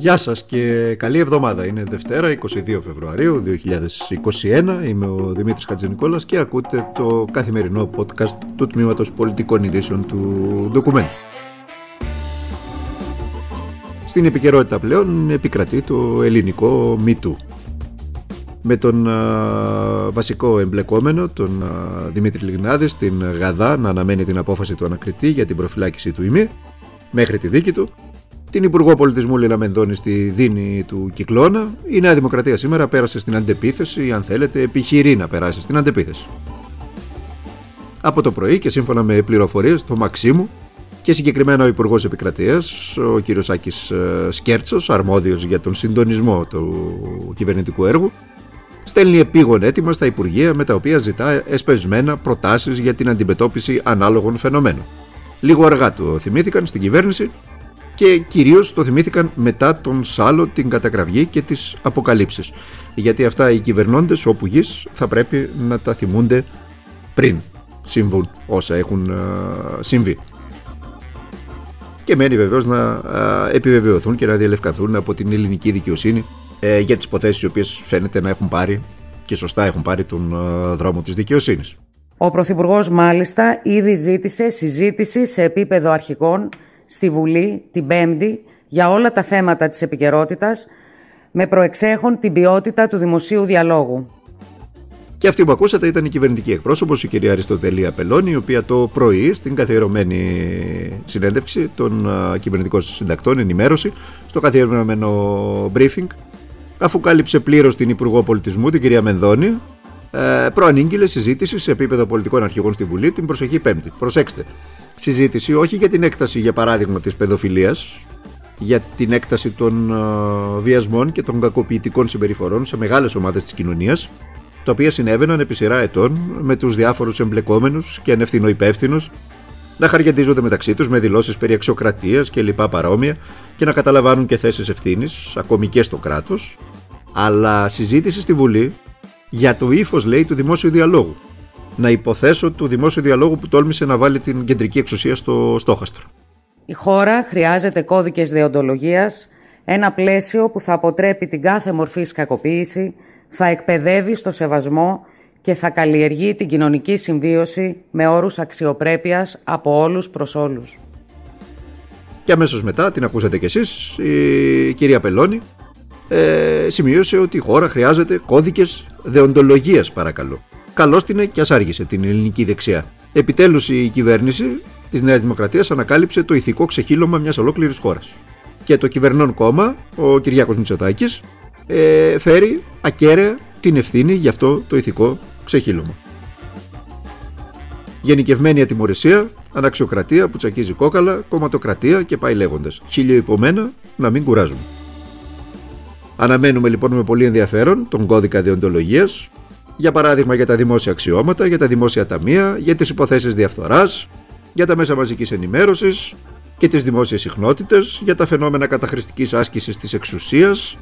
Γεια σας και καλή εβδομάδα. Είναι Δευτέρα, 22 Φεβρουαρίου 2021. Είμαι ο Δημήτρης Χατζηνικόλας και ακούτε το καθημερινό podcast του Τμήματος Πολιτικών Ειδήσεων του Document. Στην επικαιρότητα πλέον επικρατεί το ελληνικό MeToo. Με τον βασικό εμπλεκόμενο, τον Δημήτρη Λιγνάδη, στην Γαδά να αναμένει την απόφαση του ανακριτή για την προφυλάκηση του ΙΜΗ μέχρι τη δίκη του την Υπουργό Πολιτισμού Λίνα Μενδώνη στη δίνη του Κυκλώνα. Η Νέα Δημοκρατία σήμερα πέρασε στην αντεπίθεση, αν θέλετε, επιχειρεί να περάσει στην αντεπίθεση. Από το πρωί και σύμφωνα με πληροφορίες του Μαξίμου και συγκεκριμένα ο Υπουργός Επικρατείας, ο κ. Σάκη ε, Σκέρτσος, αρμόδιος για τον συντονισμό του κυβερνητικού έργου, στέλνει επίγον έτοιμα στα Υπουργεία με τα οποία ζητά εσπευσμένα προτάσεις για την αντιμετώπιση ανάλογων φαινομένων. Λίγο αργά του θυμήθηκαν στην κυβέρνηση και κυρίως το θυμήθηκαν μετά τον Σάλο, την κατακραυγή και τις αποκαλύψεις. Γιατί αυτά οι κυβερνώντες όπου γης θα πρέπει να τα θυμούνται πριν συμβούν όσα έχουν συμβεί. Και μένει βεβαίως να επιβεβαιωθούν και να διαλευκανθούν από την ελληνική δικαιοσύνη ε, για τις υποθέσεις οι οποίες φαίνεται να έχουν πάρει και σωστά έχουν πάρει τον δρόμο της δικαιοσύνης. Ο Πρωθυπουργός μάλιστα ήδη ζήτησε συζήτηση σε επίπεδο αρχικών στη Βουλή την Πέμπτη για όλα τα θέματα της επικαιρότητας με προεξέχον την ποιότητα του δημοσίου διαλόγου. Και αυτή που ακούσατε ήταν η κυβερνητική εκπρόσωπος, η κυρία Αριστοτελία Πελώνη, η οποία το πρωί στην καθιερωμένη συνέντευξη των κυβερνητικών συντακτών, ενημέρωση, στο καθιερωμένο briefing, αφού κάλυψε πλήρως την Υπουργό Πολιτισμού, την κυρία Μενδώνη, ε, προανήγγειλε συζήτηση σε επίπεδο πολιτικών αρχηγών στη Βουλή την προσεχή Πέμπτη. Προσέξτε, συζήτηση όχι για την έκταση για παράδειγμα της παιδοφιλίας για την έκταση των uh, βιασμών και των κακοποιητικών συμπεριφορών σε μεγάλες ομάδες της κοινωνίας τα οποία συνέβαιναν επί σειρά ετών με τους διάφορους εμπλεκόμενους και ανευθυνοϊπεύθυνους να χαριαντίζονται μεταξύ τους με δηλώσεις περί αξιοκρατίας και λοιπά παρόμοια και να καταλαμβάνουν και θέσεις ευθύνης, ακόμη και στο κράτος, αλλά συζήτηση στη Βουλή για το ύφος λέει του δημόσιου διαλόγου να υποθέσω του δημόσιου διαλόγου που τόλμησε να βάλει την κεντρική εξουσία στο στόχαστρο. Η χώρα χρειάζεται κώδικες δεοντολογίας, ένα πλαίσιο που θα αποτρέπει την κάθε μορφή κακοποίηση, θα εκπαιδεύει στο σεβασμό και θα καλλιεργεί την κοινωνική συμβίωση με όρους αξιοπρέπειας από όλους προς όλους. Και αμέσως μετά, την ακούσατε κι εσείς, η κυρία Πελώνη ε, σημείωσε ότι η χώρα χρειάζεται κώδικες δεοντολογίας παρακαλώ καλώς την και ας άργησε την ελληνική δεξιά. Επιτέλους η κυβέρνηση της Νέας Δημοκρατίας ανακάλυψε το ηθικό ξεχύλωμα μιας ολόκληρης χώρας. Και το κυβερνών κόμμα, ο Κυριάκος Μητσοτάκης, ε, φέρει ακέραια την ευθύνη για αυτό το ηθικό ξεχύλωμα. Γενικευμένη ατιμορρησία, αναξιοκρατία που τσακίζει κόκαλα, κομματοκρατία και πάει λέγοντας. Χίλιο υπομένα να μην κουράζουμε. Αναμένουμε λοιπόν με πολύ ενδιαφέρον τον κώδικα διοντολογίας για παράδειγμα για τα δημόσια αξιώματα, για τα δημόσια ταμεία, για τις υποθέσεις διαφθοράς, για τα μέσα μαζικής ενημέρωσης και τις δημόσιες συχνότητες, για τα φαινόμενα καταχρηστικής άσκησης της εξουσίας,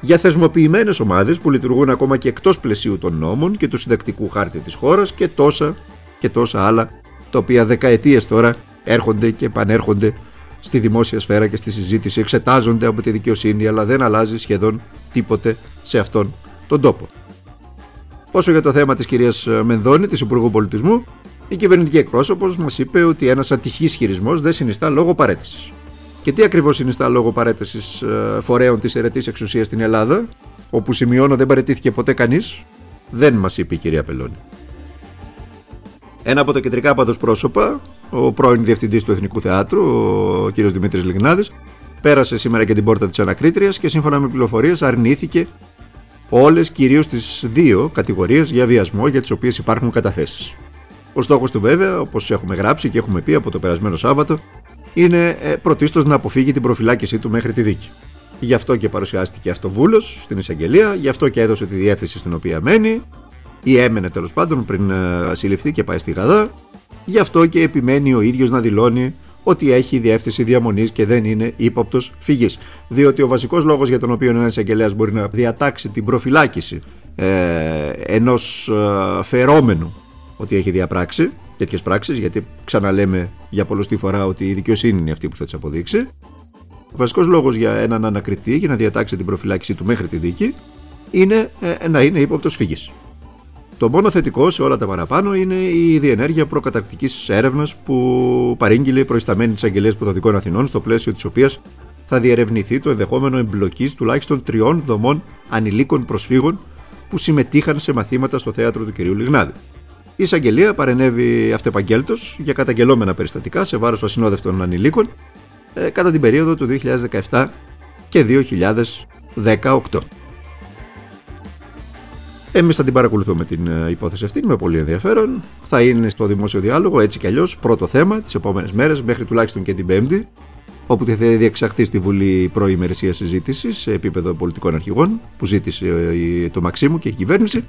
για θεσμοποιημένες ομάδες που λειτουργούν ακόμα και εκτός πλαισίου των νόμων και του συντακτικού χάρτη της χώρας και τόσα και τόσα άλλα τα οποία δεκαετίες τώρα έρχονται και επανέρχονται στη δημόσια σφαίρα και στη συζήτηση, εξετάζονται από τη δικαιοσύνη αλλά δεν αλλάζει σχεδόν τίποτε σε αυτόν τον τόπο. Όσο για το θέμα της κυρίας Μενδώνη, της Υπουργού Πολιτισμού, η κυβερνητική εκπρόσωπος μας είπε ότι ένας ατυχής χειρισμός δεν συνιστά λόγο παρέτησης. Και τι ακριβώς συνιστά λόγο παρέτησης ε, φορέων της αιρετής εξουσίας στην Ελλάδα, όπου σημειώνω δεν παρετήθηκε ποτέ κανείς, δεν μας είπε η κυρία Πελώνη. Ένα από τα κεντρικά πάντως πρόσωπα, ο πρώην διευθυντής του Εθνικού Θεάτρου, ο κ. Δημήτρης Λιγνάδης, πέρασε σήμερα και την πόρτα της ανακρίτριας και σύμφωνα με πληροφορίες αρνήθηκε όλες κυρίως τις δύο κατηγορίες για βιασμό για τις οποίες υπάρχουν καταθέσεις. Ο στόχος του, βέβαια, όπως έχουμε γράψει και έχουμε πει από το περασμένο Σάββατο, είναι ε, πρωτίστως να αποφύγει την προφυλάκησή του μέχρι τη δίκη. Γι' αυτό και παρουσιάστηκε αυτοβούλο στην εισαγγελία, γι' αυτό και έδωσε τη διεύθυνση στην οποία μένει, ή έμενε τέλος πάντων πριν ε, συλληφθεί και πάει στη Γαδά, γι' αυτό και επιμένει ο ίδιος να δηλώνει ότι έχει διεύθυνση διαμονής και δεν είναι ύποπτος φυγής. Διότι ο βασικός λόγος για τον οποίο ένας εισαγγελέας μπορεί να διατάξει την προφυλάκηση ε, ενός ε, φερόμενου ότι έχει διαπράξει τέτοιες πράξεις, γιατί ξαναλέμε για πολλωστή φορά ότι η δικαιοσύνη είναι αυτή που θα τις αποδείξει, Ο βασικός λόγος για έναν ανακριτή για να διατάξει την προφυλάκησή του μέχρι τη δίκη είναι ε, να είναι ύποπτος φύγη. Το μόνο θετικό σε όλα τα παραπάνω είναι η διενέργεια προκαταρκτική έρευνας που παρήγγειλε η προϊσταμένη της Αγγελίας Πρωτοδικών Αθηνών, στο πλαίσιο της οποίας θα διερευνηθεί το ενδεχόμενο εμπλοκής τουλάχιστον τριών δομών ανηλίκων προσφύγων που συμμετείχαν σε μαθήματα στο θέατρο του κυρίου Λιγνάδη. Η εισαγγελία παρενέβη αυτεπαγγέλτο για καταγγελόμενα περιστατικά σε βάρος ασυνόδευτων ανηλίκων ε, κατά την περίοδο του 2017 και 2018. Εμείς θα την παρακολουθούμε την ε, υπόθεση αυτή με πολύ ενδιαφέρον. Θα είναι στο δημόσιο διάλογο έτσι κι αλλιώς πρώτο θέμα τις επόμενες μέρες μέχρι τουλάχιστον και την Πέμπτη, όπου θα διεξαχθεί στη Βουλή προημερησία συζήτησης σε επίπεδο πολιτικών αρχηγών που ζήτησε ε, το Μαξίμου και η κυβέρνηση.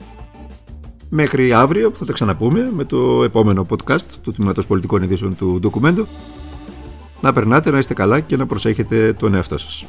Μέχρι αύριο που θα τα ξαναπούμε με το επόμενο podcast του Τμήματος Πολιτικών Ειδήσεων του ντοκουμέντου. Να περνάτε, να είστε καλά και να προσέχετε τον εαυτό σας.